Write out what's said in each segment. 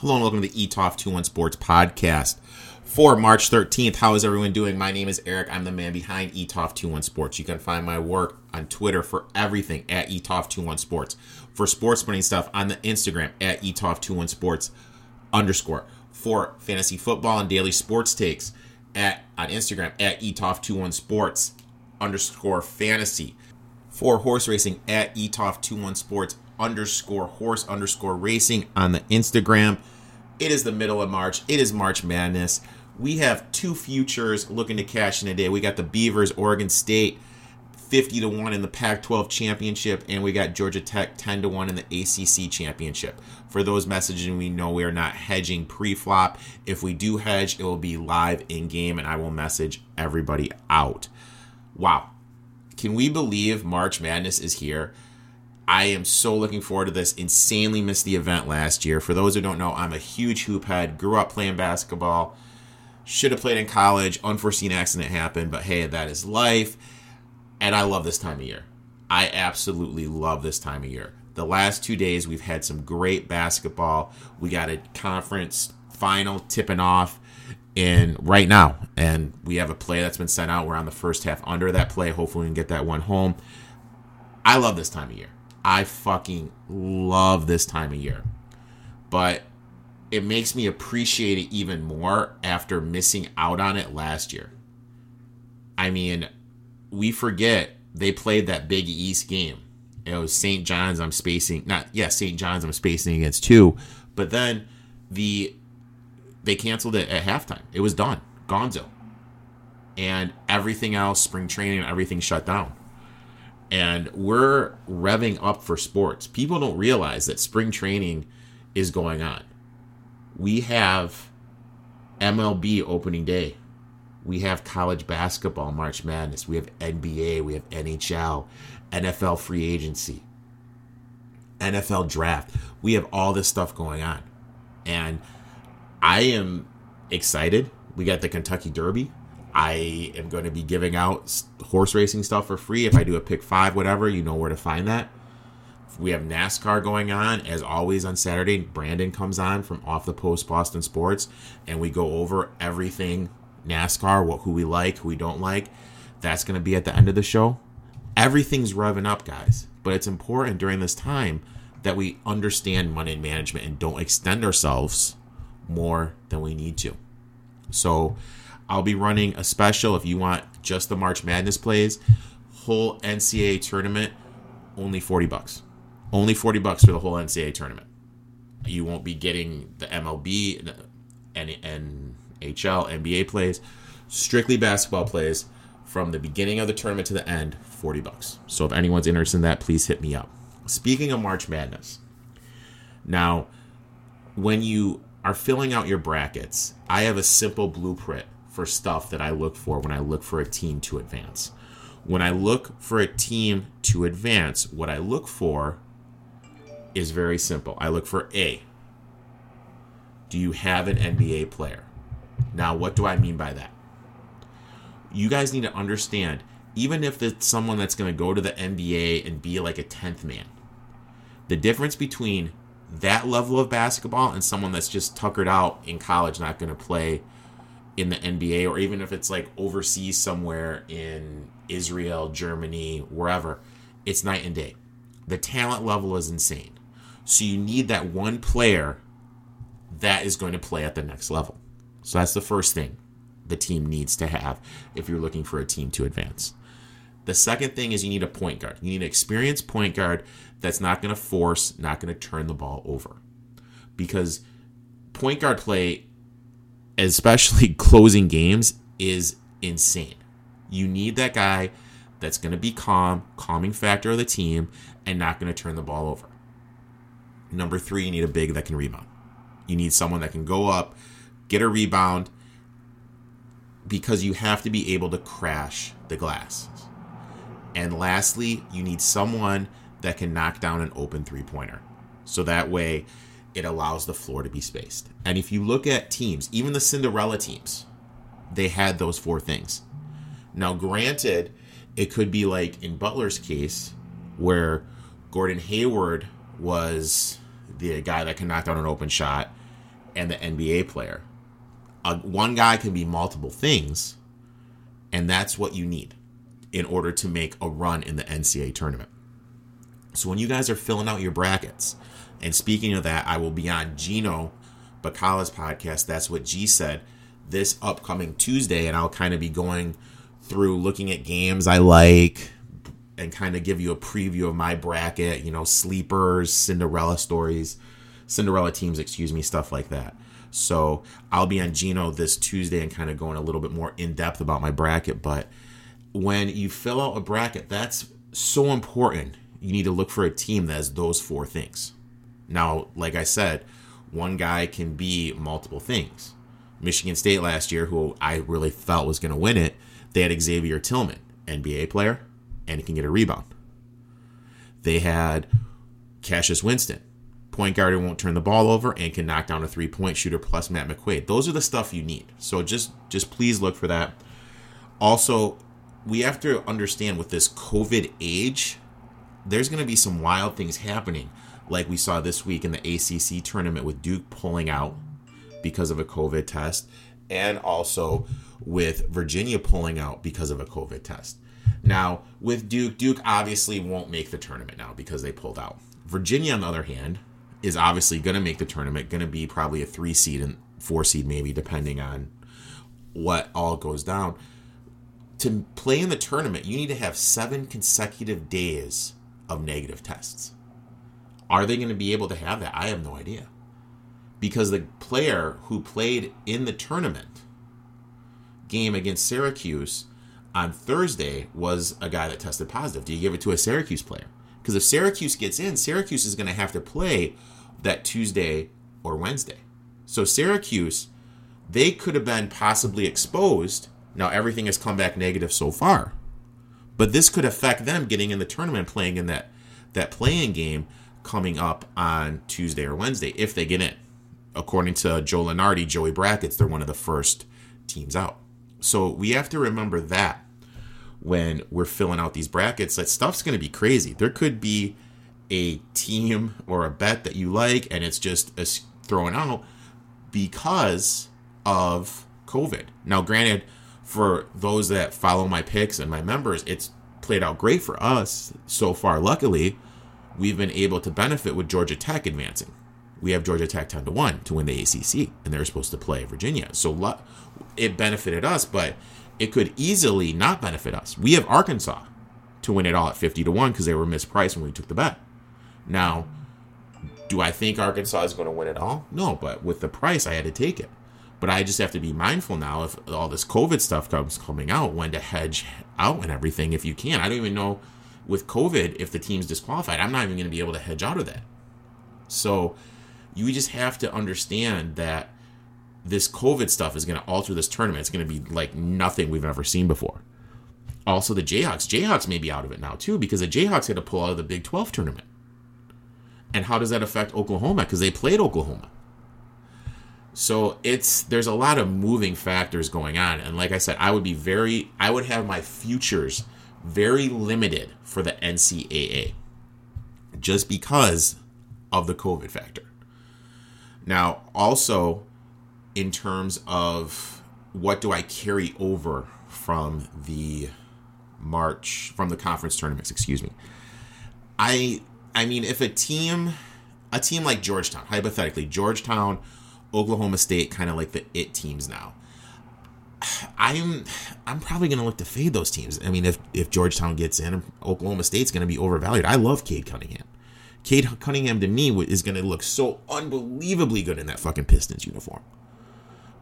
Hello and welcome to the ETOF 21 Sports Podcast for March 13th. How is everyone doing? My name is Eric. I'm the man behind ETOF 21 Sports. You can find my work on Twitter for everything at ETOF 21 Sports. For sports betting stuff on the Instagram at ETOF 21 Sports underscore. For fantasy football and daily sports takes at on Instagram at ETOF 21 Sports underscore fantasy. For horse racing at ETOF 21 Sports underscore horse underscore racing on the Instagram. It is the middle of March. It is March Madness. We have two futures looking to cash in today. We got the Beavers, Oregon State, 50 to 1 in the Pac 12 championship, and we got Georgia Tech 10 to 1 in the ACC championship. For those messaging, we know we are not hedging pre flop. If we do hedge, it will be live in game, and I will message everybody out. Wow. Can we believe March Madness is here? I am so looking forward to this. Insanely missed the event last year. For those who don't know, I'm a huge hoop head. Grew up playing basketball. Should have played in college. Unforeseen accident happened, but hey, that is life. And I love this time of year. I absolutely love this time of year. The last two days, we've had some great basketball. We got a conference final tipping off in right now, and we have a play that's been sent out. We're on the first half under that play. Hopefully, we can get that one home. I love this time of year. I fucking love this time of year. But it makes me appreciate it even more after missing out on it last year. I mean, we forget they played that Big East game. It was St. John's. I'm spacing not yeah St. John's. I'm spacing against two, but then the they canceled it at halftime. It was done, Gonzo, and everything else, spring training, everything shut down and we're revving up for sports. People don't realize that spring training is going on. We have MLB opening day. We have college basketball, March Madness. We have NBA. We have NHL, NFL free agency, NFL draft. We have all this stuff going on. And I am excited. We got the Kentucky Derby. I am going to be giving out horse racing stuff for free. If I do a pick five, whatever, you know where to find that. We have NASCAR going on as always on Saturday. Brandon comes on from Off the Post Boston Sports, and we go over everything NASCAR, what who we like, who we don't like. That's going to be at the end of the show. Everything's revving up, guys. But it's important during this time that we understand money management and don't extend ourselves more than we need to. So I'll be running a special if you want just the March Madness plays. Whole NCAA tournament, only 40 bucks. Only 40 bucks for the whole NCAA tournament. You won't be getting the MLB and NHL, NBA plays. Strictly basketball plays from the beginning of the tournament to the end, 40 bucks. So if anyone's interested in that, please hit me up. Speaking of March Madness, now when you are filling out your brackets, I have a simple blueprint for stuff that I look for when I look for a team to advance. When I look for a team to advance, what I look for is very simple. I look for A. Do you have an NBA player? Now, what do I mean by that? You guys need to understand, even if it's someone that's going to go to the NBA and be like a 10th man, the difference between that level of basketball and someone that's just tuckered out in college, not going to play in the NBA or even if it's like overseas somewhere in Israel, Germany, wherever, it's night and day. The talent level is insane. So you need that one player that is going to play at the next level. So that's the first thing the team needs to have if you're looking for a team to advance. The second thing is you need a point guard. You need an experienced point guard that's not going to force, not going to turn the ball over. Because point guard play especially closing games, is insane. You need that guy that's going to be calm, calming factor of the team, and not going to turn the ball over. Number three, you need a big that can rebound. You need someone that can go up, get a rebound, because you have to be able to crash the glass. And lastly, you need someone that can knock down an open three pointer. So that way, it allows the floor to be spaced. And if you look at teams, even the Cinderella teams, they had those four things. Now, granted, it could be like in Butler's case, where Gordon Hayward was the guy that can knock down an open shot, and the NBA player. Uh, one guy can be multiple things, and that's what you need in order to make a run in the NCAA tournament. So when you guys are filling out your brackets, and speaking of that, I will be on Gino Bacala's podcast. That's what G said this upcoming Tuesday, and I'll kind of be going through looking at games I like and kind of give you a preview of my bracket, you know, sleepers, Cinderella stories, Cinderella teams, excuse me, stuff like that. So I'll be on Gino this Tuesday and kind of going a little bit more in depth about my bracket. But when you fill out a bracket, that's so important. You need to look for a team that has those four things. Now, like I said, one guy can be multiple things. Michigan State last year, who I really felt was going to win it, they had Xavier Tillman, NBA player, and he can get a rebound. They had Cassius Winston, point guard who won't turn the ball over and can knock down a three point shooter plus Matt McQuaid. Those are the stuff you need. So just just please look for that. Also, we have to understand with this COVID age, there's going to be some wild things happening, like we saw this week in the ACC tournament with Duke pulling out because of a COVID test, and also with Virginia pulling out because of a COVID test. Now, with Duke, Duke obviously won't make the tournament now because they pulled out. Virginia, on the other hand, is obviously going to make the tournament, going to be probably a three seed and four seed, maybe, depending on what all goes down. To play in the tournament, you need to have seven consecutive days of negative tests. Are they going to be able to have that? I have no idea. Because the player who played in the tournament game against Syracuse on Thursday was a guy that tested positive. Do you give it to a Syracuse player? Because if Syracuse gets in, Syracuse is going to have to play that Tuesday or Wednesday. So Syracuse, they could have been possibly exposed. Now everything has come back negative so far. But this could affect them getting in the tournament playing in that that playing game coming up on Tuesday or Wednesday if they get in. According to Joe Lunardi, Joey Brackets, they're one of the first teams out. So we have to remember that when we're filling out these brackets, that stuff's going to be crazy. There could be a team or a bet that you like, and it's just thrown out because of COVID. Now, granted, for those that follow my picks and my members, it's played out great for us so far. Luckily, we've been able to benefit with Georgia Tech advancing. We have Georgia Tech 10 to 1 to win the ACC, and they're supposed to play Virginia. So it benefited us, but it could easily not benefit us. We have Arkansas to win it all at 50 to 1 because they were mispriced when we took the bet. Now, do I think Arkansas is going to win it all? No, but with the price, I had to take it. But I just have to be mindful now if all this COVID stuff comes coming out, when to hedge out and everything if you can. I don't even know with COVID if the team's disqualified. I'm not even going to be able to hedge out of that. So you just have to understand that this COVID stuff is going to alter this tournament. It's going to be like nothing we've ever seen before. Also, the Jayhawks. Jayhawks may be out of it now too because the Jayhawks had to pull out of the Big 12 tournament. And how does that affect Oklahoma? Because they played Oklahoma. So it's there's a lot of moving factors going on. And like I said, I would be very I would have my futures very limited for the NCAA just because of the COVID factor. Now, also in terms of what do I carry over from the March from the conference tournaments, excuse me. I I mean if a team a team like Georgetown, hypothetically, Georgetown, Oklahoma State kind of like the it teams now. I'm I'm probably going to look to fade those teams. I mean, if if Georgetown gets in, Oklahoma State's going to be overvalued. I love Cade Cunningham. Cade Cunningham to me is going to look so unbelievably good in that fucking Pistons uniform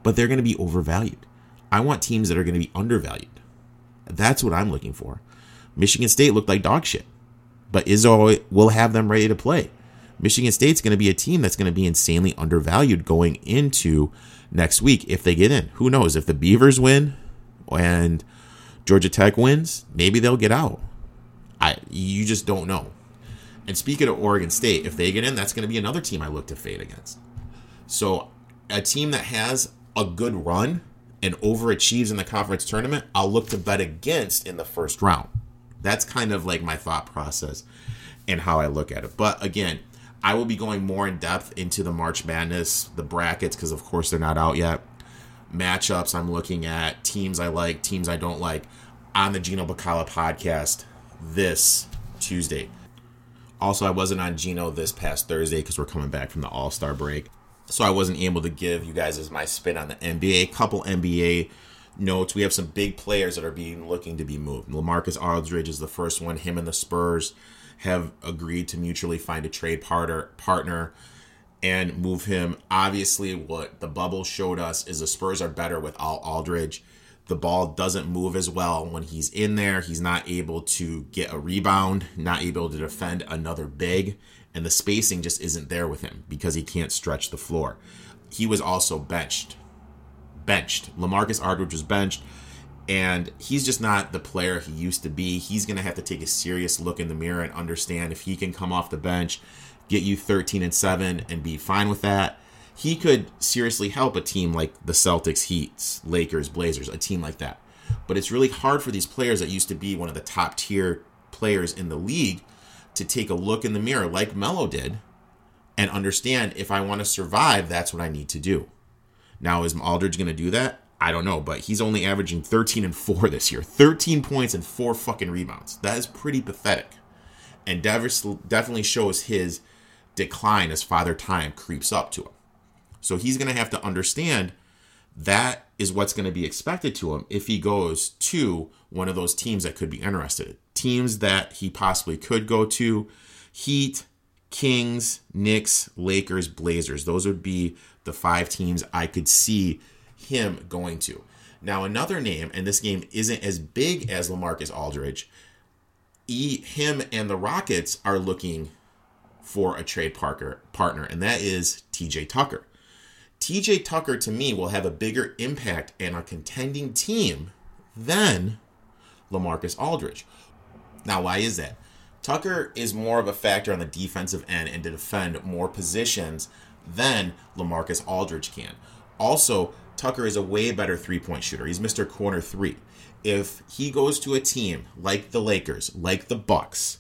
but they're going to be overvalued. I want teams that are going to be undervalued. That's what I'm looking for. Michigan State looked like dog shit, but Izzo will have them ready to play. Michigan State's going to be a team that's going to be insanely undervalued going into next week if they get in. Who knows? If the Beavers win and Georgia Tech wins, maybe they'll get out. I you just don't know. And speaking of Oregon State, if they get in, that's going to be another team I look to fade against. So a team that has a good run and overachieves in the conference tournament, I'll look to bet against in the first round. That's kind of like my thought process and how I look at it. But again, I will be going more in depth into the March Madness, the brackets, because of course they're not out yet. Matchups I'm looking at, teams I like, teams I don't like, on the Gino Bacala podcast this Tuesday. Also, I wasn't on Gino this past Thursday because we're coming back from the All Star break. So I wasn't able to give you guys as my spin on the NBA. A couple NBA notes. We have some big players that are being looking to be moved. Lamarcus Aldridge is the first one. Him and the Spurs have agreed to mutually find a trade partner partner and move him. Obviously, what the bubble showed us is the Spurs are better without Aldridge. The ball doesn't move as well when he's in there. He's not able to get a rebound, not able to defend another big, and the spacing just isn't there with him because he can't stretch the floor. He was also benched. Benched. Lamarcus Aldridge was benched and he's just not the player he used to be. He's going to have to take a serious look in the mirror and understand if he can come off the bench, get you 13 and 7 and be fine with that. He could seriously help a team like the Celtics, Heats, Lakers, Blazers, a team like that. But it's really hard for these players that used to be one of the top tier players in the league to take a look in the mirror like Melo did and understand if I want to survive, that's what I need to do. Now, is Aldridge going to do that? I don't know, but he's only averaging 13 and 4 this year. 13 points and 4 fucking rebounds. That is pretty pathetic. And Davis definitely shows his decline as father time creeps up to him. So he's going to have to understand that is what's going to be expected to him if he goes to one of those teams that could be interested. Teams that he possibly could go to Heat, Kings, Knicks, Lakers, Blazers. Those would be the five teams I could see him going to. Now, another name, and this game isn't as big as Lamarcus Aldridge, he, him and the Rockets are looking for a trade partner, partner, and that is PJ Tucker. PJ Tucker, to me, will have a bigger impact in a contending team than Lamarcus Aldridge. Now, why is that? Tucker is more of a factor on the defensive end and to defend more positions than Lamarcus Aldridge can. Also, Tucker is a way better three point shooter. He's Mr. Corner three. If he goes to a team like the Lakers, like the Bucks,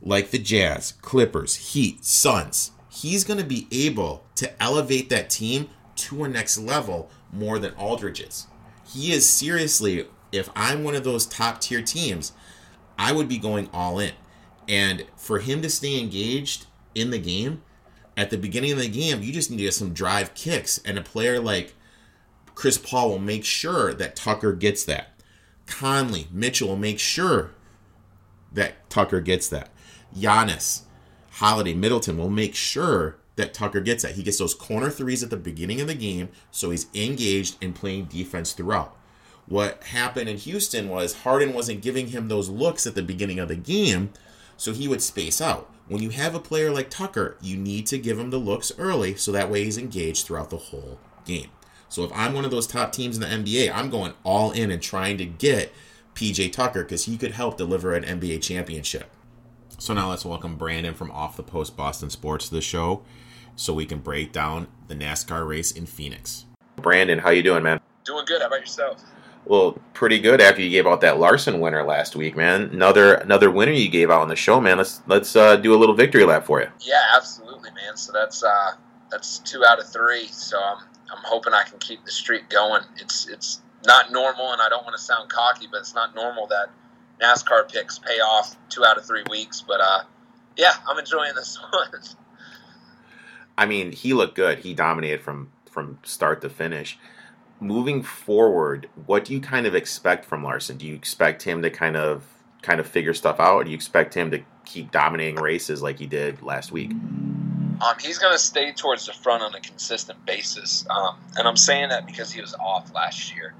like the Jazz, Clippers, Heat, Suns, he's going to be able to elevate that team to a next level more than Aldridge is. He is seriously, if I'm one of those top tier teams, I would be going all in. And for him to stay engaged in the game, at the beginning of the game, you just need to some drive kicks. And a player like Chris Paul will make sure that Tucker gets that. Conley, Mitchell will make sure that Tucker gets that. Giannis, Holiday, Middleton will make sure that Tucker gets that. He gets those corner threes at the beginning of the game, so he's engaged in playing defense throughout. What happened in Houston was Harden wasn't giving him those looks at the beginning of the game, so he would space out. When you have a player like Tucker, you need to give him the looks early so that way he's engaged throughout the whole game. So if I'm one of those top teams in the NBA, I'm going all in and trying to get PJ Tucker because he could help deliver an NBA championship. So now let's welcome Brandon from Off the Post Boston Sports to the show so we can break down the NASCAR race in Phoenix. Brandon, how you doing, man? Doing good. How about yourself? Well, pretty good after you gave out that Larson winner last week, man. Another another winner you gave out on the show, man. Let's let's uh, do a little victory lap for you. Yeah, absolutely, man. So that's uh, that's two out of three. So I'm I'm hoping I can keep the streak going. It's it's not normal, and I don't want to sound cocky, but it's not normal that NASCAR picks pay off two out of three weeks. But uh, yeah, I'm enjoying this one. I mean, he looked good. He dominated from from start to finish. Moving forward, what do you kind of expect from Larson? Do you expect him to kind of kind of figure stuff out? Or do you expect him to keep dominating races like he did last week? Um, he's going to stay towards the front on a consistent basis. Um, and I'm saying that because he was off last year.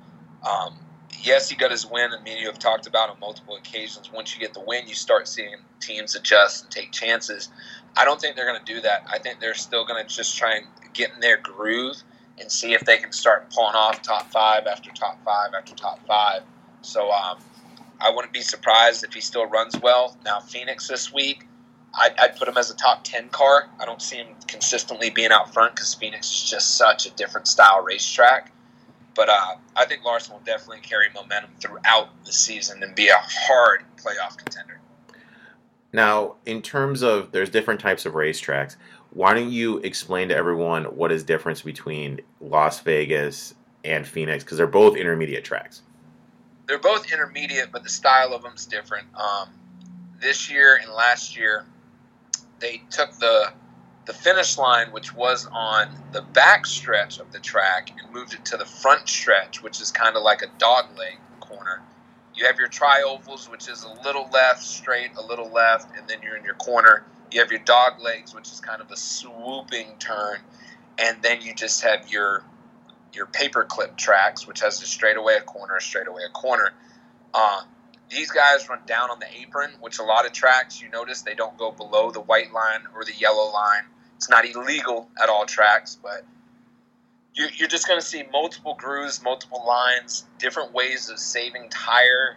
Um, yes, he got his win, and me you have talked about on multiple occasions. Once you get the win, you start seeing teams adjust and take chances. I don't think they're going to do that. I think they're still going to just try and get in their groove and see if they can start pulling off top five after top five after top five. So um, I wouldn't be surprised if he still runs well. Now, Phoenix this week, I'd, I'd, put him as a top 10 car. I don't see him consistently being out front because Phoenix is just such a different style racetrack. But uh, I think Larson will definitely carry momentum throughout the season and be a hard playoff contender. Now, in terms of there's different types of racetracks. Why don't you explain to everyone what is difference between Las Vegas and Phoenix because they're both intermediate tracks. They're both intermediate, but the style of them's different. Um, this year and last year, they took the the finish line, which was on the back stretch of the track, and moved it to the front stretch, which is kind of like a dog leg corner. You have your triovals, which is a little left, straight, a little left, and then you're in your corner. You have your dog legs, which is kind of a swooping turn, and then you just have your your paperclip tracks, which has a straightaway, a corner, a straightaway, a corner. Uh, these guys run down on the apron, which a lot of tracks you notice they don't go below the white line or the yellow line. It's not illegal at all tracks, but you're, just going to see multiple grooves, multiple lines, different ways of saving tire.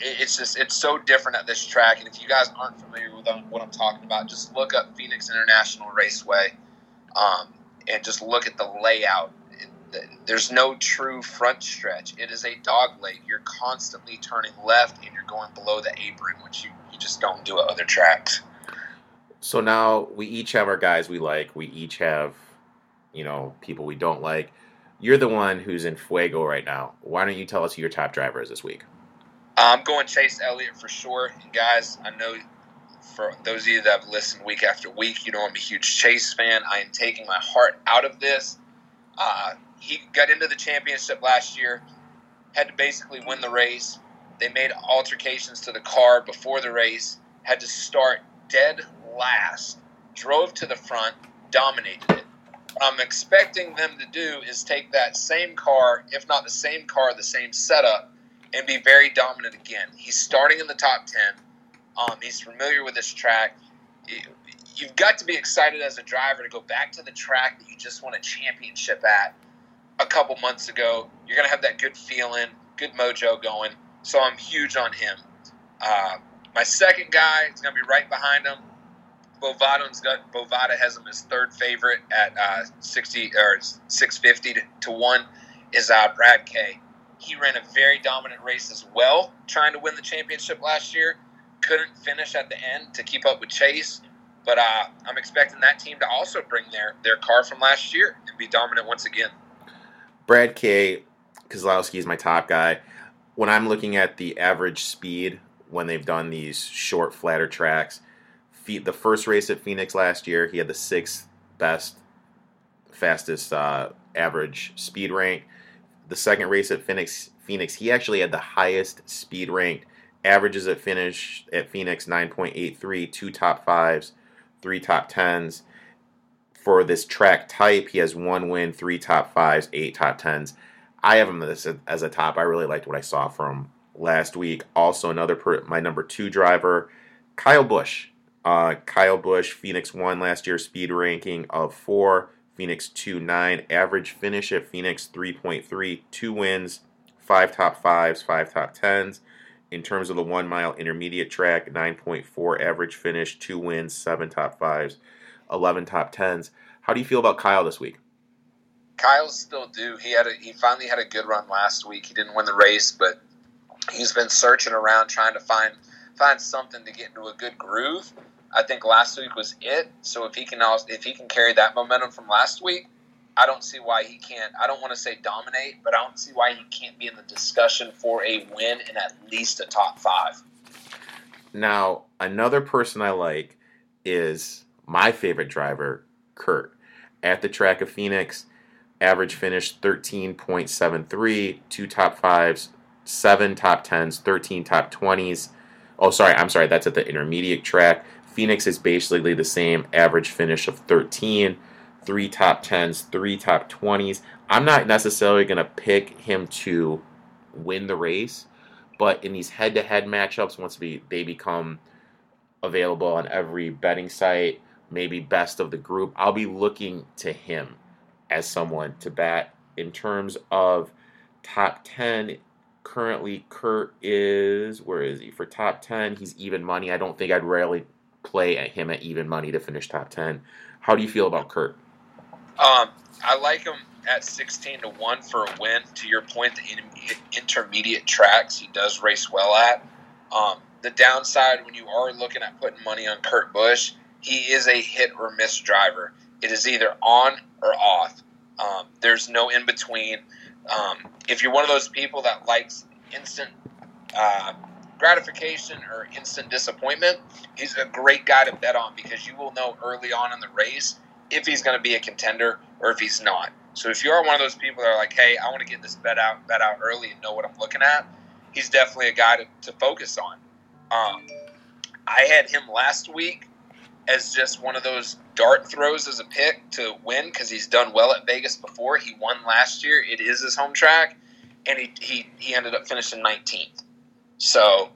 It's just it's so different at this track, and if you guys aren't familiar with what I'm talking about, just look up Phoenix International Raceway, um, and just look at the layout there's no true front stretch. It is a dog leg. You're constantly turning left and you're going below the apron, which you, you just don't do at other tracks. So now we each have our guys we like. We each have, you know, people we don't like. You're the one who's in Fuego right now. Why don't you tell us who your top driver is this week? I'm going Chase Elliott for sure. And guys, I know for those of you that have listened week after week, you know I'm a huge Chase fan. I am taking my heart out of this. Uh, he got into the championship last year, had to basically win the race. They made altercations to the car before the race, had to start dead last, drove to the front, dominated it. What I'm expecting them to do is take that same car, if not the same car, the same setup, and be very dominant again. He's starting in the top 10. Um, he's familiar with this track. You've got to be excited as a driver to go back to the track that you just won a championship at a couple months ago. You're going to have that good feeling, good mojo going. So I'm huge on him. Uh, my second guy is going to be right behind him. Bovada's got Bovada has him as third favorite at uh, 60 or 650 to, to one. Is uh, Brad K. He ran a very dominant race as well, trying to win the championship last year. Couldn't finish at the end to keep up with Chase, but uh, I'm expecting that team to also bring their their car from last year and be dominant once again. Brad K. Keselowski is my top guy. When I'm looking at the average speed when they've done these short, flatter tracks, the first race at Phoenix last year, he had the sixth best, fastest uh, average speed rank. The second race at Phoenix, Phoenix, he actually had the highest speed ranked. Averages at finish at Phoenix 9.83, two top fives, three top tens for this track type, he has one win, three top fives, eight top tens. I have him as a, as a top. I really liked what I saw from last week. Also, another per, my number two driver, Kyle Busch. Uh, Kyle Busch, Phoenix won last year, speed ranking of four. Phoenix two nine. Average finish at Phoenix three point three. Two wins, five top fives, five top tens. In terms of the one mile intermediate track, 9.4 average finish, two wins, seven top fives. 11 top 10s. How do you feel about Kyle this week? Kyle's still due. He had a, he finally had a good run last week. He didn't win the race, but he's been searching around trying to find find something to get into a good groove. I think last week was it. So if he can also, if he can carry that momentum from last week, I don't see why he can't. I don't want to say dominate, but I don't see why he can't be in the discussion for a win and at least a top five. Now, another person I like is my favorite driver, Kurt. At the track of Phoenix, average finish 13.73, two top fives, seven top tens, 13 top 20s. Oh, sorry, I'm sorry, that's at the intermediate track. Phoenix is basically the same average finish of 13, three top 10s, three top 20s. I'm not necessarily going to pick him to win the race, but in these head to head matchups, once they become available on every betting site, maybe best of the group. I'll be looking to him as someone to bat. In terms of top 10 currently kurt is where is he? For top 10 he's even money. I don't think i'd rarely play at him at even money to finish top 10 how do you feel about kurt? Um, i like him at 16 to 1 for a win. To your point the intermediate tracks he does race well at. Um, the downside when you are looking at putting money on Kurt Busch, he is a hit or miss driver. It is either on or off. Um, there's no in between. Um, if you're one of those people that likes instant uh, gratification or instant disappointment, he's a great guy to bet on because you will know early on in the race if he's going to be a contender or if he's not. So if you are one of those people that are like, hey, I want to get this bet out, bet out early and know what I'm looking at, he's definitely a guy to, to focus on. Um, I had him last week as just one of those dart throws as a pick to win because he's done well at Vegas before. He won last year. It is his home track, and he he, he ended up finishing 19th. So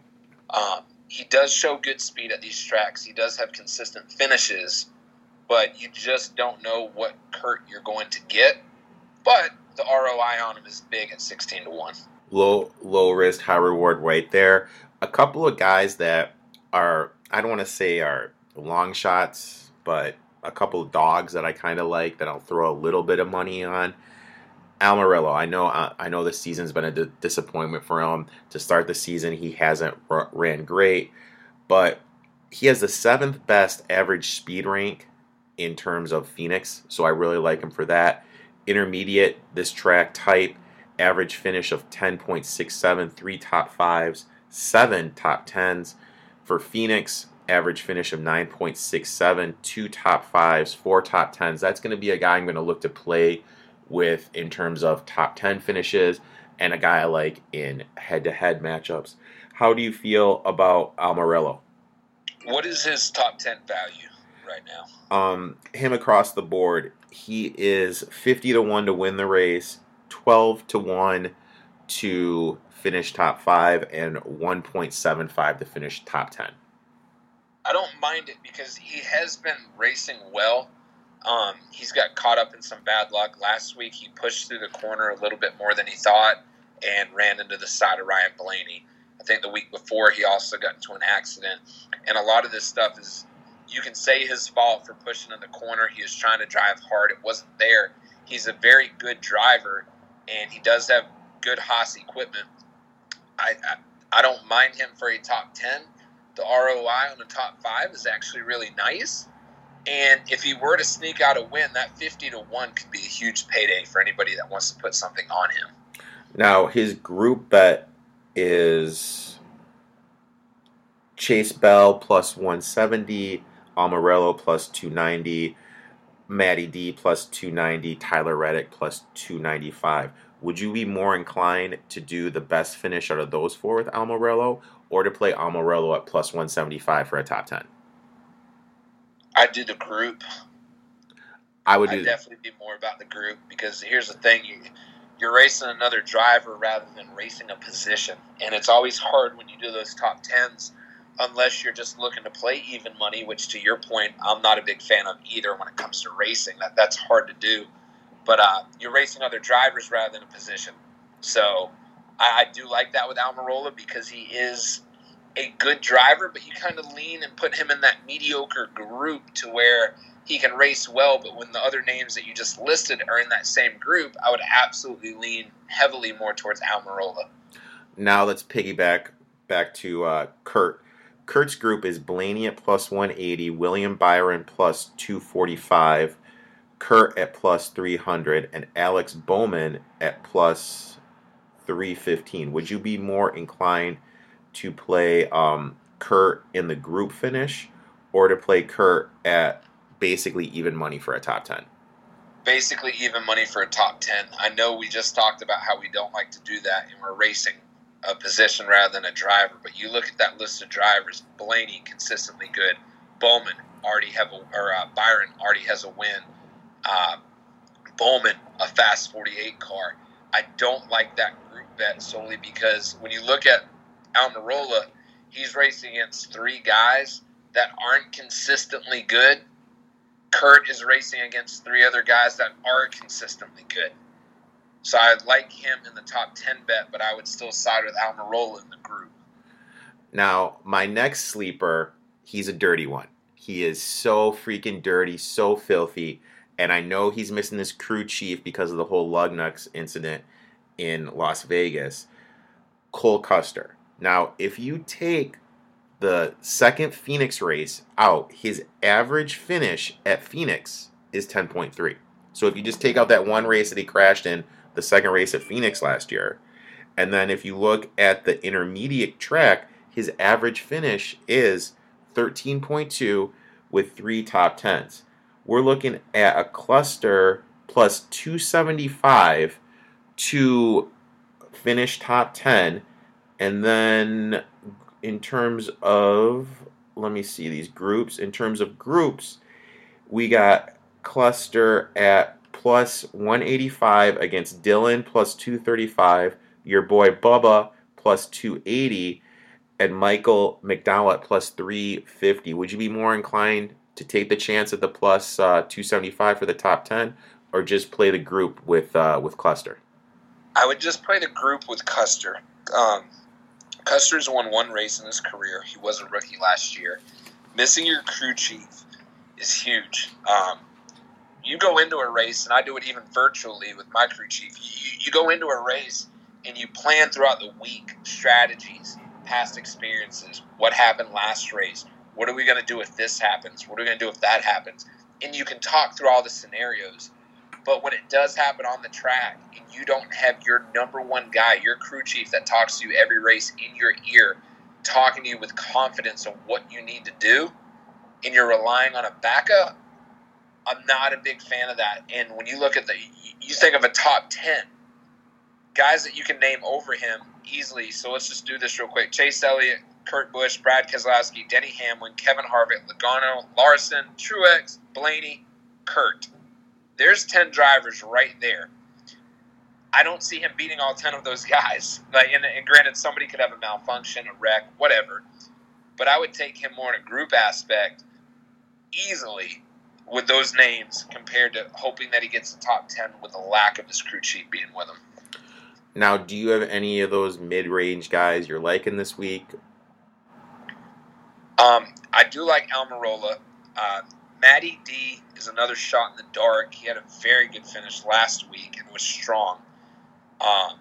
um, he does show good speed at these tracks. He does have consistent finishes, but you just don't know what Kurt you're going to get. But the ROI on him is big at 16 to one. Low low risk, high reward, right there. A couple of guys that are I don't want to say are long shots, but a couple of dogs that I kind of like that I'll throw a little bit of money on. Almirola, I know uh, I know this season's been a d- disappointment for him. To start the season, he hasn't r- ran great, but he has the seventh best average speed rank in terms of Phoenix, so I really like him for that. Intermediate, this track type, average finish of 10.67, three top fives, seven top tens. For Phoenix, average finish of 9.67, two top fives, four top tens. That's going to be a guy I'm going to look to play with in terms of top 10 finishes and a guy I like in head to head matchups. How do you feel about Almirola? What is his top 10 value right now? Um, him across the board, he is 50 to 1 to win the race, 12 to 1 to finish top 5, and 1.75 to finish top 10. I don't mind it because he has been racing well. Um, he's got caught up in some bad luck. Last week, he pushed through the corner a little bit more than he thought and ran into the side of Ryan Blaney. I think the week before, he also got into an accident. And a lot of this stuff is, you can say his fault for pushing in the corner. He was trying to drive hard, it wasn't there. He's a very good driver, and he does have good Haas equipment. I, I, I don't mind him for a top 10 the ROI on the top five is actually really nice. And if he were to sneak out a win, that 50 to 1 could be a huge payday for anybody that wants to put something on him. Now, his group bet is Chase Bell plus 170, Almirola plus 290, Matty D plus 290, Tyler Reddick plus 295. Would you be more inclined to do the best finish out of those four with Almirola or to play Almirola at plus 175 for a top 10? I'd do the group. I would I'd definitely be more about the group because here's the thing you, you're racing another driver rather than racing a position. And it's always hard when you do those top 10s unless you're just looking to play even money, which to your point, I'm not a big fan of either when it comes to racing. That That's hard to do. But uh, you're racing other drivers rather than a position. So I, I do like that with Almirola because he is a good driver, but you kind of lean and put him in that mediocre group to where he can race well. But when the other names that you just listed are in that same group, I would absolutely lean heavily more towards Almirola. Now let's piggyback back to uh, Kurt. Kurt's group is Blaney at plus 180, William Byron plus 245, Kurt at plus 300, and Alex Bowman at plus 315. Would you be more inclined to play um, Kurt in the group finish or to play Kurt at basically even money for a top 10? Basically, even money for a top 10. I know we just talked about how we don't like to do that and we're racing a position rather than a driver, but you look at that list of drivers Blaney, consistently good. Bowman already have a, or uh, Byron already has a win. Uh, Bowman, a fast 48 car. I don't like that group bet solely because when you look at Almirola, he's racing against three guys that aren't consistently good. Kurt is racing against three other guys that are consistently good. So I like him in the top 10 bet, but I would still side with Almirola in the group. Now, my next sleeper, he's a dirty one. He is so freaking dirty, so filthy and I know he's missing this crew chief because of the whole lug nuts incident in Las Vegas. Cole Custer. Now, if you take the second Phoenix race out, his average finish at Phoenix is 10.3. So if you just take out that one race that he crashed in, the second race at Phoenix last year, and then if you look at the intermediate track, his average finish is 13.2 with three top tens. We're looking at a Custer plus 275 to finish top 10. And then in terms of, let me see these groups. In terms of groups, we got Custer at plus 185 against Dillon plus 235, your boy Bubba plus 280, and Michael McDowell at plus 350. Would you be more inclined to take the chance at the plus, uh, 275 for the top 10 or just play the group with uh, with Custer? I would just play the group with Custer. Um, Custer's won one race in his career. He was a rookie last year. Missing your crew chief is huge. Um, you go into a race, and I do it even virtually with my crew chief. You, you go into a race and you plan throughout the week strategies, past experiences, what happened last race, what are we going to do if this happens, what are we going to do if that happens, and you can talk through all the scenarios. But when it does happen on the track and you don't have your number one guy, your crew chief that talks to you every race in your ear, talking to you with confidence on what you need to do, and you're relying on a backup, I'm not a big fan of that. And when you look at the, you think of a top 10, guys that you can name over him easily. So let's just do this real quick Chase Elliott, Kurt Busch, Brad Keselowski, Denny Hamlin, Kevin Harvick, Logano, Larson, Truex, Blaney, Kurt. There's 10 drivers right there. I don't see him beating all 10 of those guys. Like, and, and granted, somebody could have a malfunction, a wreck, whatever. But I would take him more in a group aspect easily with those names compared to hoping that he gets the top 10 with the lack of his crew chief being with him. Now, do you have any of those mid-range guys you're liking this week? Um, I do like Almirola. Uh, Matty D is another shot in the dark. He had a very good finish last week and was strong. Um,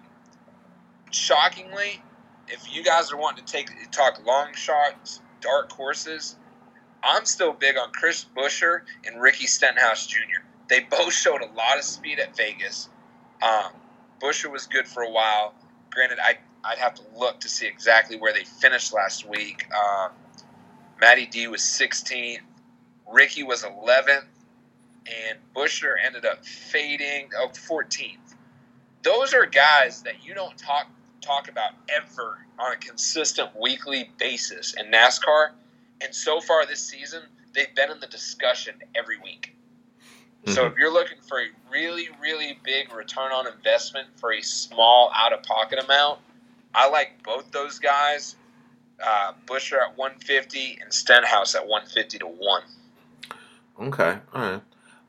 shockingly, if you guys are wanting to take talk long shots, dark horses, I'm still big on Chris Buescher and Ricky Stenhouse Jr. They both showed a lot of speed at Vegas. Um, Buescher was good for a while. Granted, I I'd have to look to see exactly where they finished last week. Um, Matty D was 16th. Ricky was 11th. And Buescher ended up fading oh, 14th. Those are guys that you don't talk talk about ever on a consistent weekly basis in NASCAR. And so far this season, they've been in the discussion every week. Mm-hmm. So if you're looking for a really, really big return on investment for a small out of pocket amount, I like both those guys. Uh, Buescher at 150 and Stenhouse at 150 to 1. Okay. All right.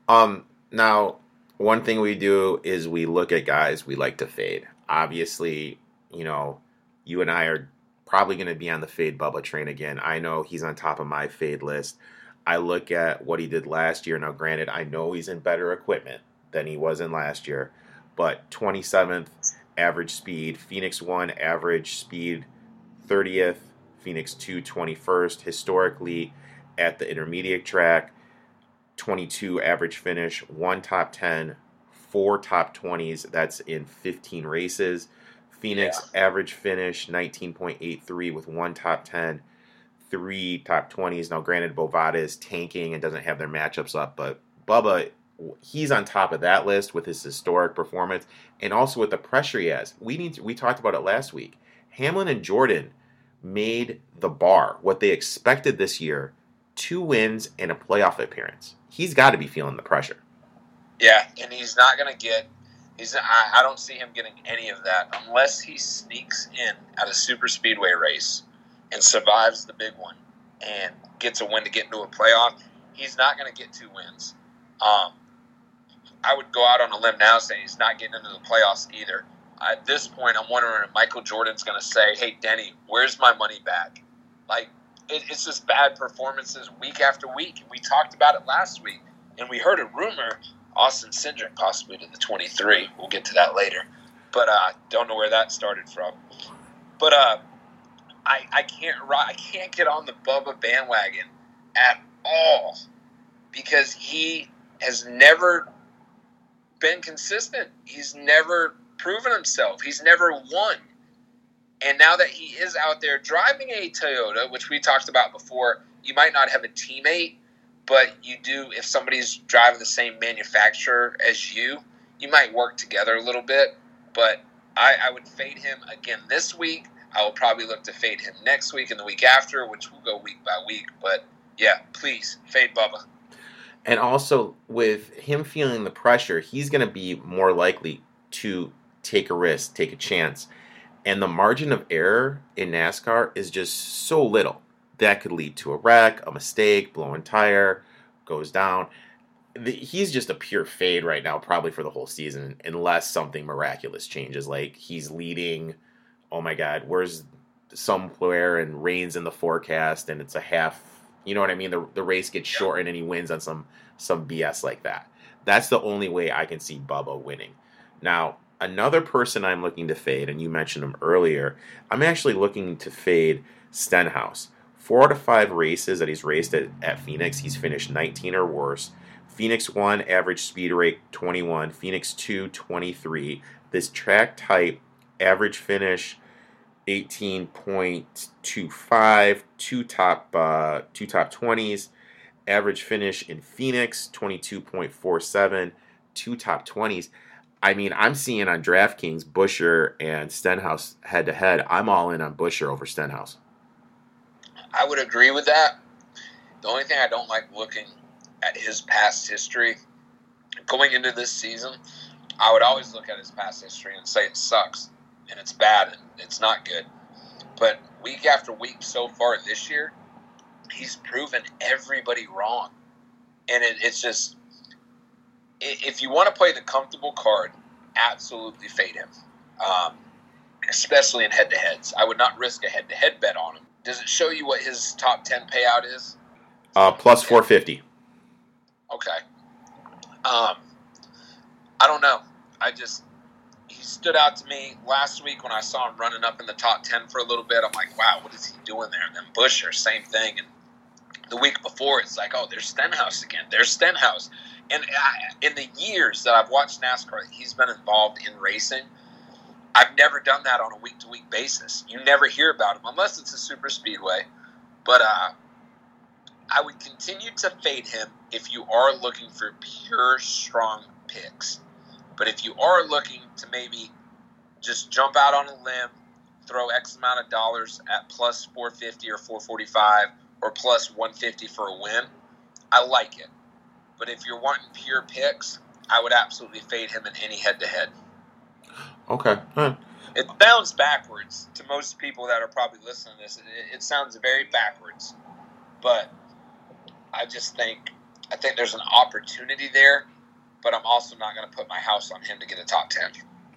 Um, now, one thing we do is we look at guys we like to fade. Obviously, you know, you and I are probably going to be on the fade Bubba train again. I know he's on top of my fade list. I look at what he did last year. Now, granted, I know he's in better equipment than he was in last year, but 27th average speed, Phoenix 1 average speed 30th, Phoenix 2 21st. Historically, at the intermediate track, 22 average finish, one top 10, four top 20s. That's in 15 races. Phoenix yeah. average finish 19.83 with one top 10, three top 20s. Now, granted, Bovada is tanking and doesn't have their matchups up, but Bubba, he's on top of that list with his historic performance and also with the pressure he has. We need to, we talked about it last week. Hamlin and Jordan made the bar what they expected this year two wins and a playoff appearance. He's got to be feeling the pressure. Yeah, and he's not going to get. He's. I, I don't see him getting any of that unless he sneaks in at a super speedway race and survives the big one and gets a win to get into a playoff. He's not going to get two wins. Um, I would go out on a limb now saying he's not getting into the playoffs either. At this point, I'm wondering if Michael Jordan's going to say, "Hey, Denny, where's my money back?" Like it, it's just bad performances week after week. We talked about it last week, and we heard a rumor Austin Cindric possibly to the 23. We'll get to that later, but uh, don't know where that started from. But uh, I, I can't I can't get on the Bubba bandwagon at all because he has never been consistent. He's never proven himself. He's never won. And now that he is out there driving a Toyota, which we talked about before, you might not have a teammate, but you do if somebody's driving the same manufacturer as you, you might work together a little bit. But I, I would fade him again this week. I will probably look to fade him next week and the week after, which will go week by week. But yeah, please fade Bubba. And also, with him feeling the pressure, he's going to be more likely to take a risk, take a chance. And the margin of error in NASCAR is just so little. That could lead to a wreck, a mistake, blowing tire, goes down. He's just a pure fade right now, probably for the whole season, unless something miraculous changes. Like he's leading, oh my God, where's somewhere and rains in the forecast and it's a half you know what I mean? The the race gets shortened and he wins on some some BS like that. That's the only way I can see Bubba winning. Now, another person I'm looking to fade, and you mentioned him earlier, I'm actually looking to fade Stenhouse. Four out of five races that he's raced at, at Phoenix, he's finished 19 or worse. Phoenix 1, average speed rate 21. Phoenix 2, 23. This track type, average finish 18.25, two top uh, two top 20s. Average finish in Phoenix 22.47, two top 20s. I mean, I'm seeing on DraftKings Buescher and Stenhouse head to head. I'm all in on Buescher over Stenhouse. I would agree with that. The only thing I don't like looking at his past history going into this season, I would always look at his past history and say it sucks and it's bad and it's not good. But week after week so far this year, he's proven everybody wrong. And it, it's just, if you want to play the comfortable card, absolutely fade him, um, especially in head to heads. I would not risk a head to head bet on him. Does it show you what his top 10 payout is? Uh, plus 450. Okay. Um, I don't know. I just, he stood out to me last week when I saw him running up in the top 10 for a little bit. I'm like, wow, what is he doing there? And then Buescher, same thing. And the week before, it's like, oh, there's Stenhouse again. There's Stenhouse. And I, in the years that I've watched NASCAR, he's been involved in racing. I've never done that on a week to week basis. You never hear about him unless it's a super speedway. But uh, I would continue to fade him if you are looking for pure strong picks. But if you are looking to maybe just jump out on a limb, throw X amount of dollars at plus 450 or 445 or plus 150 for a win, I like it. But if you're wanting pure picks, I would absolutely fade him in any head to head. Okay. It sounds backwards to most people that are probably listening to this. It, it sounds very backwards. But I just think I think there's an opportunity there but I'm also not going to put my house on him to get a top 10.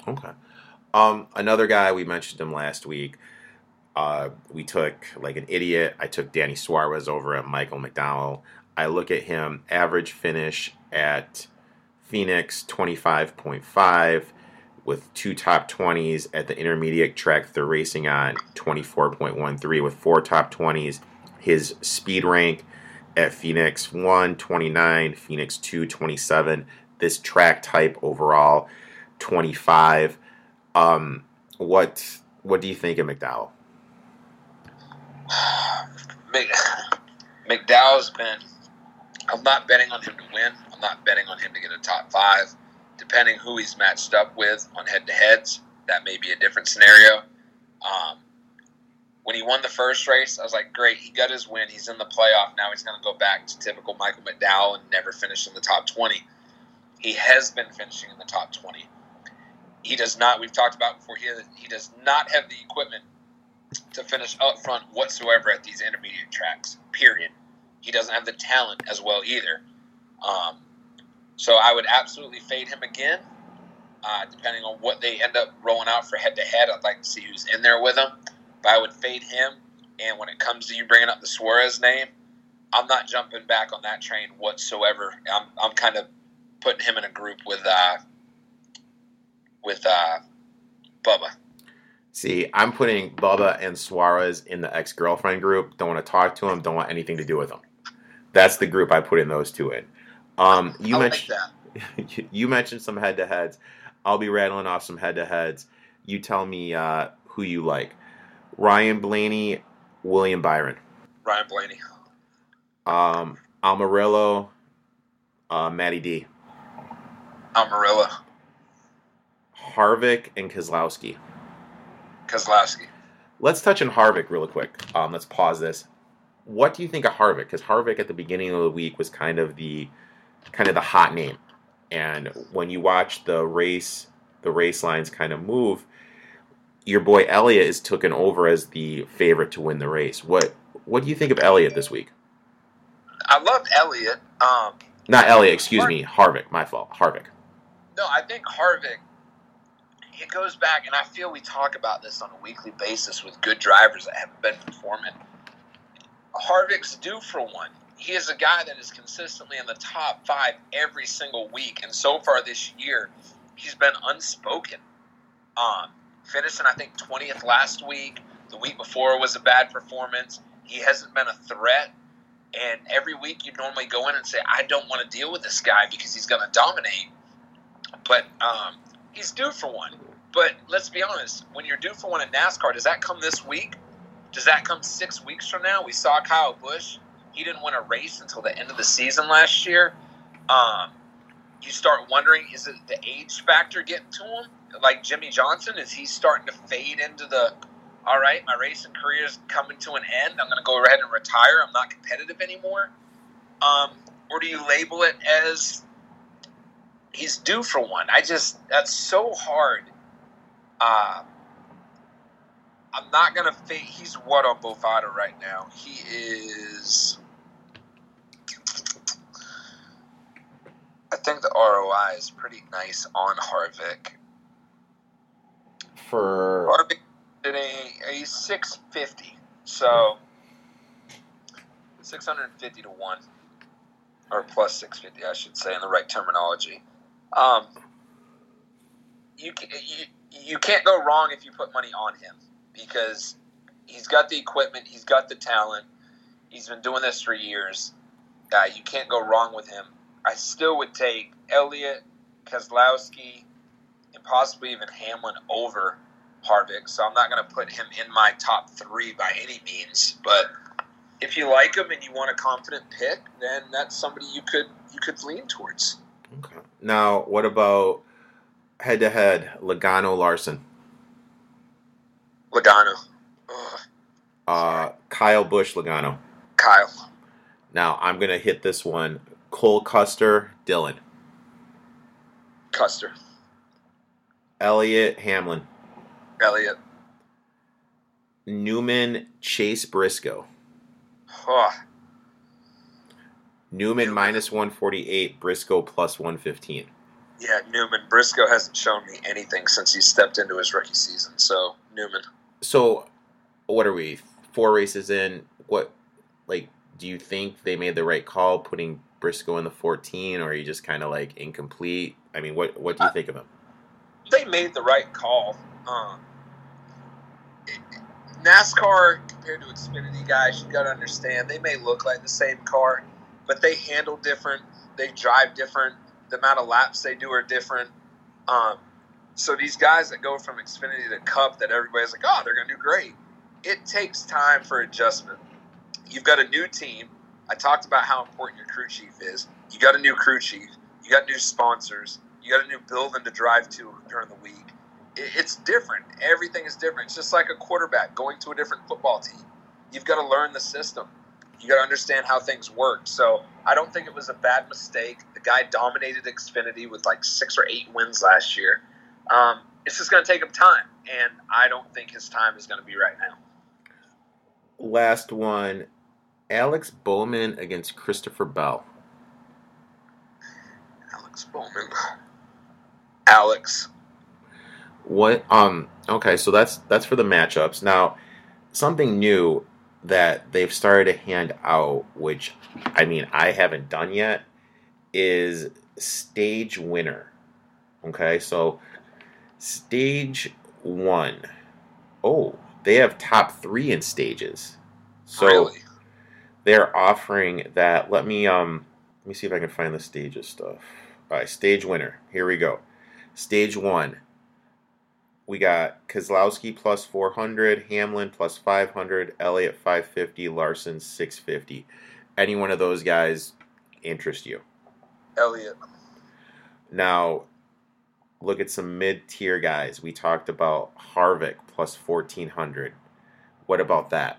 Okay. Um, another guy, we mentioned him last week. Uh, we took, like an idiot, I took Danny Suarez over at Michael McDowell. I look at him, average finish at Phoenix 25.5 with two top 20s at the intermediate track they're racing on 24.13 with four top 20s. His speed rank at Phoenix 1 29, Phoenix 2 27 this track type overall, 25. Um, what what do you think of McDowell? McDowell's been. I'm not betting on him to win. I'm not betting on him to get a top five. Depending who he's matched up with on head to heads, that may be a different scenario. Um, when he won the first race, I was like, great, he got his win. He's in the playoff. Now he's going to go back to typical Michael McDowell and never finish in the top 20. He has been finishing in the top 20. He does not, we've talked about before here, he does not have the equipment to finish up front whatsoever at these intermediate tracks, period. He doesn't have the talent as well either. Um, so I would absolutely fade him again, uh, depending on what they end up rolling out for head to head. I'd like to see who's in there with him, but I would fade him. And when it comes to you bringing up the Suarez name, I'm not jumping back on that train whatsoever. I'm, I'm kind of putting him in a group with uh, with uh, Bubba. See, I'm putting Bubba and Suarez in the ex girlfriend group. Don't want to talk to them. Don't want anything to do with them. That's the group I put in those two in. Um, you like mentioned that. you mentioned some head to heads. I'll be rattling off some head to heads. You tell me uh, who you like. Ryan Blaney, William Byron, Ryan Blaney. um, Almirola, uh, Matty D, Almirola. Harvick, and Keselowski. Keselowski. Let's touch on Harvick real quick. Um, let's pause this. What do you think of Harvick? Because Harvick at the beginning of the week was kind of the kind of the hot name, and when you watch the race, the race lines kind of move. Your boy Elliott is taken over as the favorite to win the race. What what do you think of Elliott this week? I love Elliott. Um, Not Elliott, excuse me, Harvick. My fault, Harvick. no, I think Harvick. It goes back, and I feel we talk about this on a weekly basis with good drivers that haven't been performing. Harvick's due for one. He is a guy that is consistently in the top five every single week, and so far this year, he's been unspoken. Um, finishing, I think, twentieth last week. The week before was a bad performance. He hasn't been a threat, and every week you normally go in and say, "I don't want to deal with this guy because he's going to dominate." But um, he's due for one. But let's be honest, when you're due for one in NASCAR, does that come this week? Does that come six weeks from now? We saw Kyle Busch. He didn't win a race until the end of the season last year. Um, you start wondering, is it the age factor getting to him? Like Jimmie Johnson, is he starting to fade into the, all right, my racing career is coming to an end. I'm going to go ahead and retire. I'm not competitive anymore. Um, or do you label it as he's due for one? I just, that's so hard. Uh, I'm not gonna fade. He's what on Bovada right now? He is. I think the ROI is pretty nice on Harvick. For Harvick today, he's six fifty, so six hundred and fifty to one, or plus six fifty, I should say, in the right terminology. Um, you you you can't go wrong if you put money on him because he's got the equipment, he's got the talent, he's been doing this for years. Uh, you can't go wrong with him. I still would take Elliott, Keselowski, and possibly even Hamlin over Harvick. So I'm not going to put him in my top three by any means. But if you like him and you want a confident pick, then that's somebody you could you could lean towards. okay. now, what about head to head Logano Larson, Logano, Ugh, uh, Kyle Busch Logano? Kyle, Now I'm gonna hit this one. Cole Custer, Dillon, Custer, Elliott Hamlin, Elliott. Newman Chase Briscoe, Oh, Newman minus 148, Briscoe plus 115. Yeah, Newman Briscoe hasn't shown me anything since he stepped into his rookie season. So Newman. So, what are we? Four races in. What, like, do you think they made the right call putting Briscoe in the 14, or are you just kind of like incomplete? I mean, what what do you think of him? they made the right call. Um, NASCAR compared to Xfinity guys, you got to understand they may look like the same car, but they handle different. They drive different. The amount of laps they do are different. Um, so these guys that go from Xfinity to Cup, that everybody's like, oh, they're going to do great. It takes time for adjustment. You've got a new team. I talked about how important your crew chief is. You got a new crew chief. You got new sponsors. You got a new building to drive to during the week. It's different. Everything is different. It's just like a quarterback going to a different football team. You've got to learn the system. You got to understand how things work. So I don't think it was a bad mistake. The guy dominated Xfinity with like six or eight wins last year. Um, it's just going to take him time, and I don't think his time is going to be right now. Last one, Alex Bowman against Christopher Bell. Alex Bowman. Alex. What? Um. Okay, so that's that's for the matchups. Now, something new that they've started to hand out, which I mean I haven't done yet, is stage winner. Okay, so stage one, Oh, they have top three in stages. So really? they're offering that. Let me um let me see if I can find the stages stuff. All right, stage winner. Here we go. Stage one. We got Keselowski plus 400, Hamlin plus 500, Elliott 550, Larson 650. Any one of those guys interest you? Elliott. Now, look at some mid tier guys. We talked about Harvick plus 1400. What about that?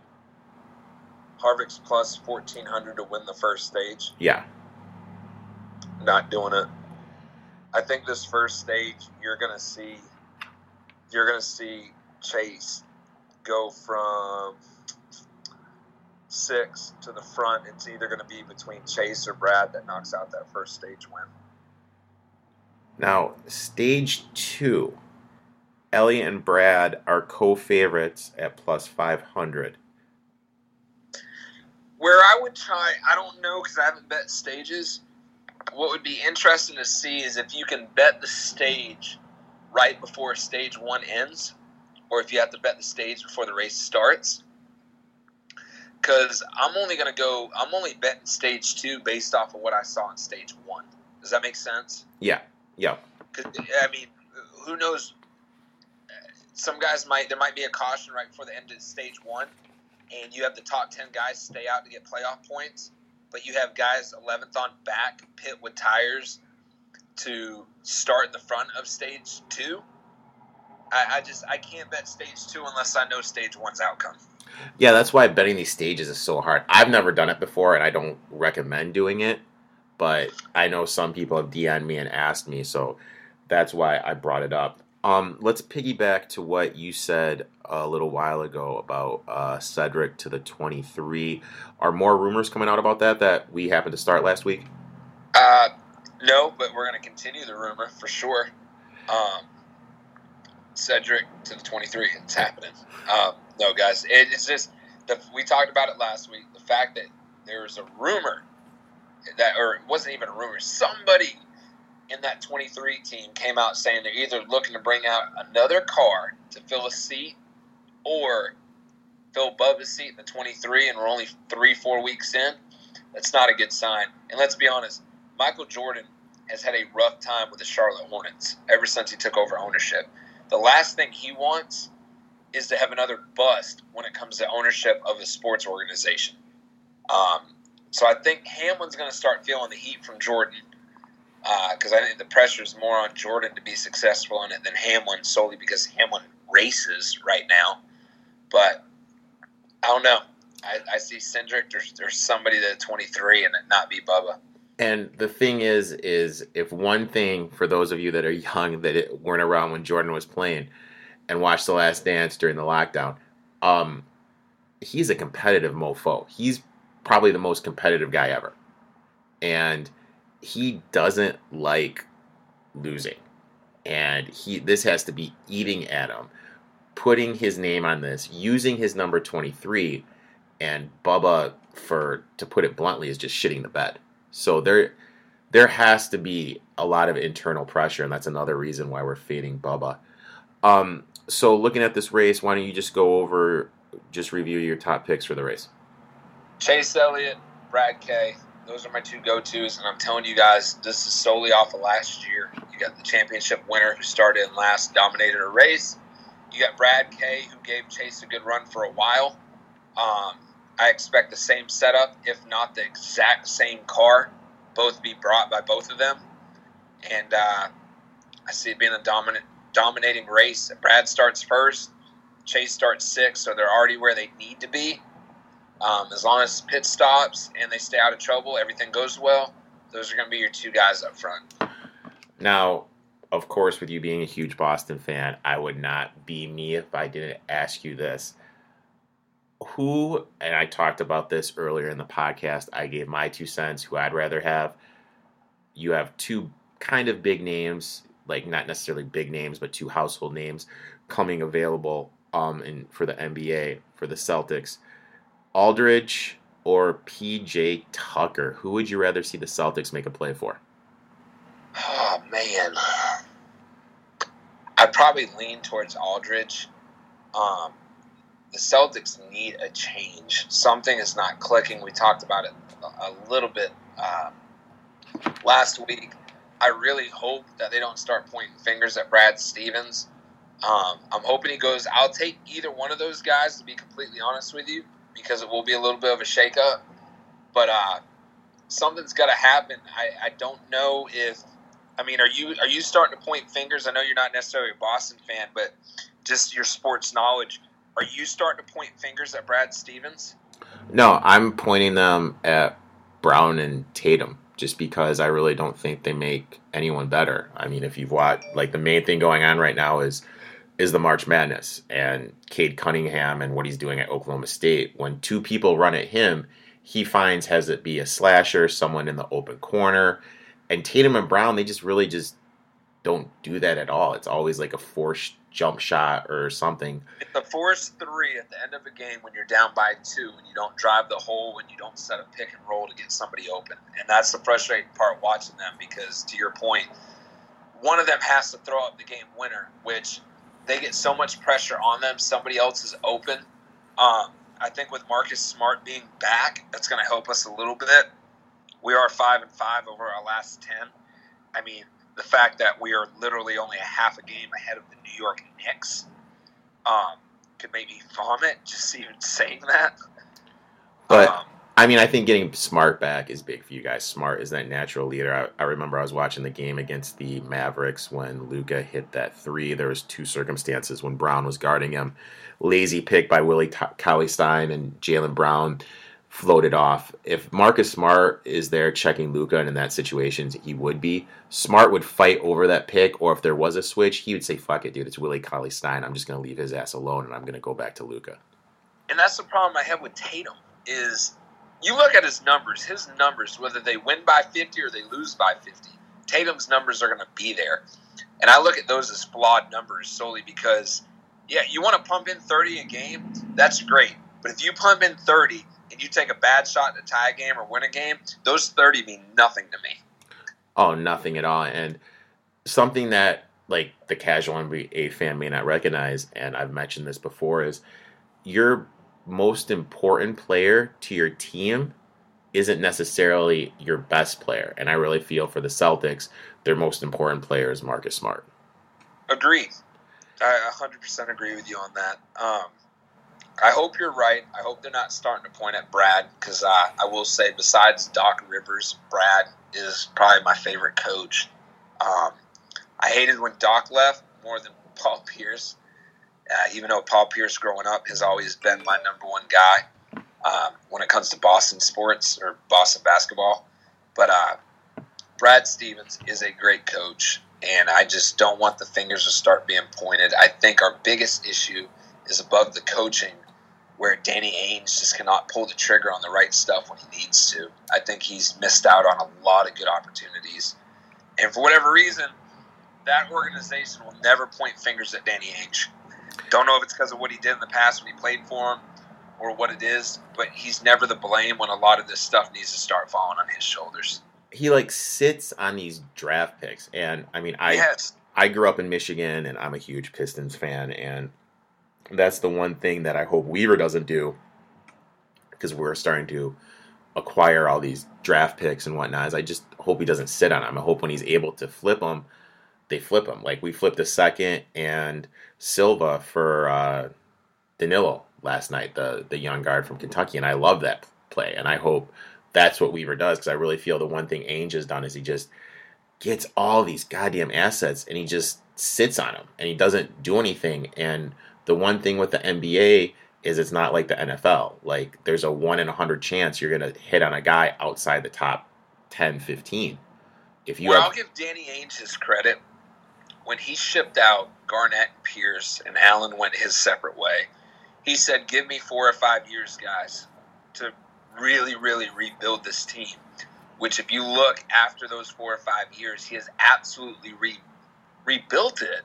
Harvick's plus 1400 to win the first stage. Yeah. Not doing it. I think this first stage, you're going to see, you're going to see Chase go from six to the front. It's either going to be between Chase or Brad that knocks out that first stage win. Now, stage two, Elliott and Brad are co favorites at plus 500. Where I would try, I don't know because I haven't bet stages. What would be interesting to see is if you can bet the stage right before stage one ends, or if you have to bet the stage before the race starts. Because I'm only going to go, I'm only betting stage two based off of what I saw in stage one. Does that make sense? Yeah, yeah. I mean, who knows? Some guys might there might be a caution right before the end of stage one, and you have the top ten guys stay out to get playoff points, but you have guys eleventh on back pit with tires to start the front of stage two. I, I just I can't bet stage two unless I know stage one's outcome. Yeah, that's why betting these stages is so hard. I've never done it before, and I don't recommend doing it. But I know some people have DM'd me and asked me, so that's why I brought it up. Um, let's piggyback to what you said a little while ago about uh, Cindric to the 23. Are more rumors coming out about that that we happened to start last week? Uh, no, but we're going to continue the rumor for sure. Um, Cindric to the 23. It's happening. Um, no, guys, it, it's just the, we talked about it last week. The fact that there's a rumor that, or it wasn't even a rumor. Somebody in that 23 team came out saying they're either looking to bring out another car to fill a seat, or fill Bubba's seat in the 23, and we're only three, four weeks in. That's not a good sign. And let's be honest, Michael Jordan has had a rough time with the Charlotte Hornets ever since he took over ownership. The last thing he wants is to have another bust when it comes to ownership of a sports organization. Um, so I think Hamlin's going to start feeling the heat from Jordan because uh, I think the pressure is more on Jordan to be successful in it than Hamlin solely because Hamlin races right now. But I don't know. I, I see Cindric or, or somebody that's 23 and not be Bubba. And the thing is, is if one thing for those of you that are young that it, weren't around when Jordan was playing and watched The Last Dance during the lockdown, um, he's a competitive mofo. He's probably the most competitive guy ever, and he doesn't like losing, and he this has to be eating at him. Putting his name on this, using his number twenty three, and Bubba for to put it bluntly is just shitting the bed. So there there has to be a lot of internal pressure, and that's another reason why we're fading Bubba. Um, so looking at this race, why don't you just go over, just review your top picks for the race? Chase Elliott, Brad K. Those are my two go tos, and I'm telling you guys, this is solely off of last year. You got the championship winner who started in last, dominated a race. You got Brad K, who gave Chase a good run for a while. Um, I expect the same setup, if not the exact same car, both be brought by both of them. And uh, I see it being a dominant, dominating race. Brad starts first, Chase starts sixth, so they're already where they need to be. Um, as long as pit stops and they stay out of trouble, everything goes well. Those are going to be your two guys up front. Now, of course, with you being a huge Boston fan, I would not be me if I didn't ask you this. Who, and I talked about this earlier in the podcast, I gave my two cents who I'd rather have. You have two kind of big names, like not necessarily big names, but two household names coming available um, in, for the NBA, for the Celtics. Aldridge or PJ Tucker? Who would you rather see the Celtics make a play for? Oh man, I'd probably lean towards Aldridge, Um, the Celtics need a change. Something is not clicking. We talked about it a little bit uh, last week. I really hope that they don't start pointing fingers at Brad Stevens. Um, I'm hoping he goes. I'll take either one of those guys to be completely honest with you, because it will be a little bit of a shakeup. But uh, something's got to happen. I, I don't know if. I mean, are you are you starting to point fingers? I know you're not necessarily a Boston fan, but just your sports knowledge. Are you starting to point fingers at Brad Stevens? No, I'm pointing them at Brown and Tatum just because I really don't think they make anyone better. I mean, if you've watched, like the main thing going on right now is is the March Madness and Cade Cunningham and what he's doing at Oklahoma State. When two people run at him, he finds has it be a slasher, someone in the open corner, and Tatum and Brown, they just really just don't do that at all. It's always like a forced jump shot or something. It's a three at the end of a game when you're down by two and you don't drive the hole when you don't set a pick and roll to get somebody open. And that's the frustrating part watching them because to your point, one of them has to throw up the game winner, which they get so much pressure on them. Somebody else is open. Um, I think with Marcus Smart being back, that's going to help us a little bit. We are five and five over our last ten. I mean, the fact that we are literally only a half a game ahead of the New York Knicks um, could make me vomit just even saying that. But um, I mean, I think getting Smart back is big for you guys. Smart is that natural leader. I, I remember I was watching the game against the Mavericks when Luka hit that three. There was two circumstances when Brown was guarding him. Lazy pick by Willie Cauley Stein and Jaylen Brown floated off. If Marcus Smart is there checking Luka, and in that situation he would be, Smart would fight over that pick, or if there was a switch, he would say, "Fuck it, dude, it's Willie Cauley Stein. I'm just gonna leave his ass alone, and I'm gonna go back to Luka." And that's the problem I have with Tatum is you look at his numbers. His numbers, whether they win by 50 or they lose by 50, Tatum's numbers are going to be there. And I look at those as flawed numbers solely because, yeah, you want to pump in 30 a game, that's great. But if you pump in 30 and you take a bad shot to tie a game or win a game, those 30 mean nothing to me. Oh, nothing at all. And something that like the casual NBA fan may not recognize, and I've mentioned this before, is your most important player to your team isn't necessarily your best player. And I really feel for the Celtics, their most important player is Marcus Smart. Agreed. I 100% agree with you on that. Um, I hope you're right. I hope they're not starting to point at Brad because uh, I will say, besides Doc Rivers, Brad is probably my favorite coach. Um, I hated when Doc left more than Paul Pierce, uh, even though Paul Pierce growing up has always been my number one guy um, when it comes to Boston sports or Boston basketball. But uh, Brad Stevens is a great coach, and I just don't want the fingers to start being pointed. I think our biggest issue is above the coaching where Danny Ainge just cannot pull the trigger on the right stuff when he needs to. I think he's missed out on a lot of good opportunities. And for whatever reason, that organization will never point fingers at Danny Ainge. Don't know if it's because of what he did in the past when he played for him or what it is, but he's never the blame when a lot of this stuff needs to start falling on his shoulders. He like sits on these draft picks and I mean I yes. I grew up in Michigan and I'm a huge Pistons fan and that's the one thing that I hope Weaver doesn't do because we're starting to acquire all these draft picks and whatnot. Is I just hope he doesn't sit on them. I hope when he's able to flip them, they flip them. Like we flipped a second and Silva for uh, Diallo last night, the the young guard from Kentucky, and I love that play. And I hope that's what Weaver does because I really feel the one thing Ainge has done is he just gets all these goddamn assets and he just sits on them and he doesn't do anything and the one thing with the NBA is it's not like the NFL. Like there's a 1 in a 100 chance you're going to hit on a guy outside the top 10, 15. If you well, have... I'll give Danny Ainge his credit. When he shipped out Garnett, Pierce, and Allen went his separate way, he said, Give me four or five years, guys, to really, really rebuild this team. Which, if you look after those four or five years, he has absolutely re- rebuilt it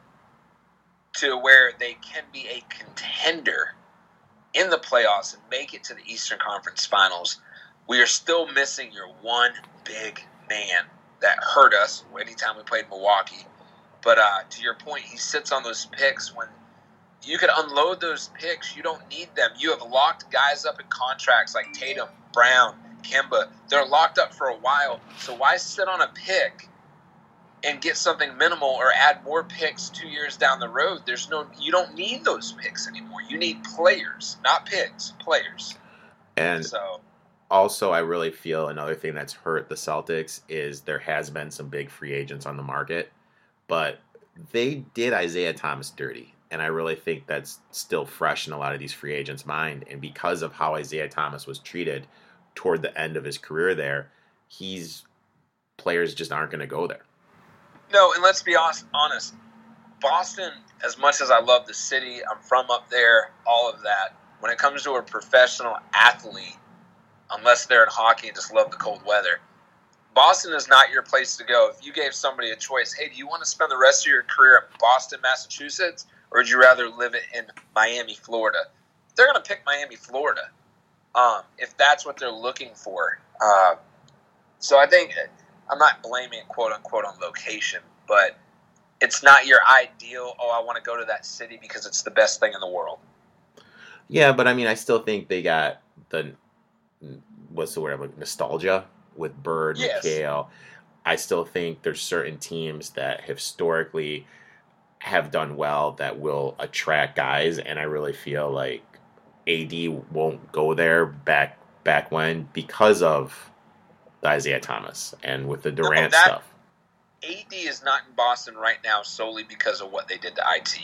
to where they can be a contender in the playoffs and make it to the Eastern Conference Finals, we are still missing your one big man that hurt us anytime we played Milwaukee. But uh, to your point, he sits on those picks when you could unload those picks. You don't need them. You have locked guys up in contracts like Tatum, Brown, Kemba. They're locked up for a while. So why sit on a pick and get something minimal or add more picks two years down the road? There's no you don't need those picks anymore. You need players, not picks, players. And so also I really feel another thing that's hurt the Celtics is there has been some big free agents on the market, but they did Isaiah Thomas dirty. And I really think that's still fresh in a lot of these free agents' mind. And because of how Isaiah Thomas was treated toward the end of his career there, he's players just aren't going to go there. No, and let's be honest. Boston, as much as I love the city, I'm from up there, all of that. When it comes to a professional athlete, unless they're in hockey and just love the cold weather, Boston is not your place to go. If you gave somebody a choice, hey, do you want to spend the rest of your career in Boston, Massachusetts, or would you rather live in Miami, Florida? They're going to pick Miami, Florida, um, if that's what they're looking for. Uh, so I think I'm not blaming quote unquote on location, but it's not your ideal. Oh, I want to go to that city because it's the best thing in the world. Yeah, but I mean, I still think they got the what's the word? Like nostalgia with Bird, yes. McHale. I still think there's certain teams that historically have done well that will attract guys, and I really feel like AD won't go there back back when because of Isaiah Thomas and with the Durant no, that, stuff. AD is not in Boston right now solely because of what they did to IT.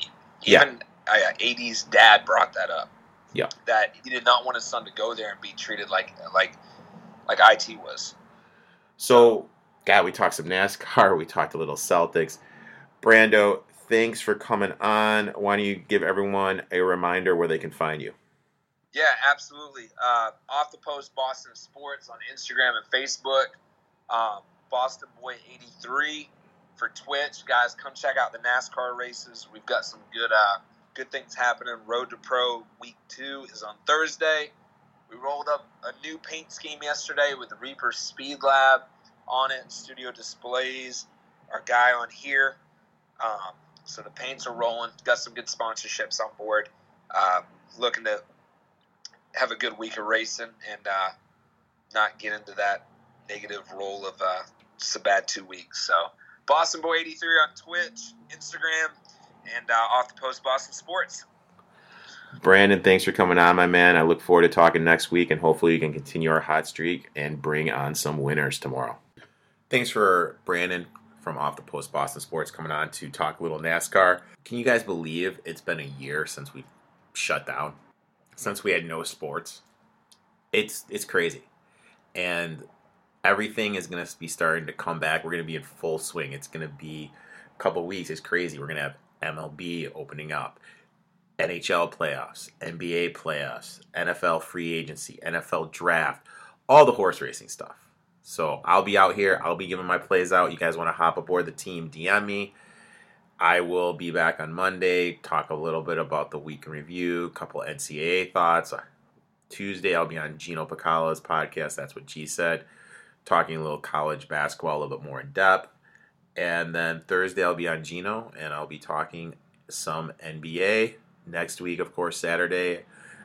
Even yeah. uh, AD's dad brought that up. Yeah, that he did not want his son to go there and be treated like like like IT was. So, God, we talked some NASCAR. We talked a little Celtics. Brando, thanks for coming on. Why don't you give everyone a reminder where they can find you? Yeah, absolutely. Uh, off the post Boston Sports on Instagram and Facebook. Um, Boston Boy 83 for Twitch. Guys, come check out the NASCAR races. We've got some good uh, good things happening. Road to Pro Week 2 is on Thursday. We rolled up a new paint scheme yesterday with the Reaper Speed Lab on it, studio displays. Our guy on here. Um, so the paints are rolling. Got some good sponsorships on board. Uh, looking to have a good week of racing and uh, not get into that negative role of uh, just a bad two weeks. So Boston Boy 83 on Twitch, Instagram, and uh, off the post Boston Sports. Brandon, thanks for coming on, my man. I look forward to talking next week, and hopefully, you can continue our hot streak and bring on some winners tomorrow. Thanks for Brandon from Off the Post Boston Sports coming on to talk a little NASCAR. Can you guys believe it's been a year since we shut down? Since we had no sports? It's it's crazy. And everything is going to be starting to come back. We're going to be in full swing. It's going to be a couple weeks. It's crazy. We're going to have MLB opening up. NHL playoffs, NBA playoffs, NFL free agency, NFL draft, all the horse racing stuff. So I'll be out here. I'll be giving my plays out. You guys want to hop aboard the team? DM me. I will be back on Monday. Talk a little bit about the week in review, a couple NCAA thoughts. Uh, Tuesday I'll be on Gino Pacala's podcast. That's what G said. Talking a little college basketball, a little bit more in depth. And then Thursday I'll be on Gino and I'll be talking some NBA next week, of course, Saturday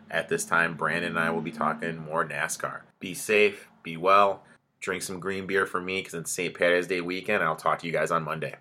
at this time, Brandon and I will be talking more NASCAR. Be safe, be well, drink some green beer for me because it's St. Patty's Day weekend. I'll talk to you guys on Monday.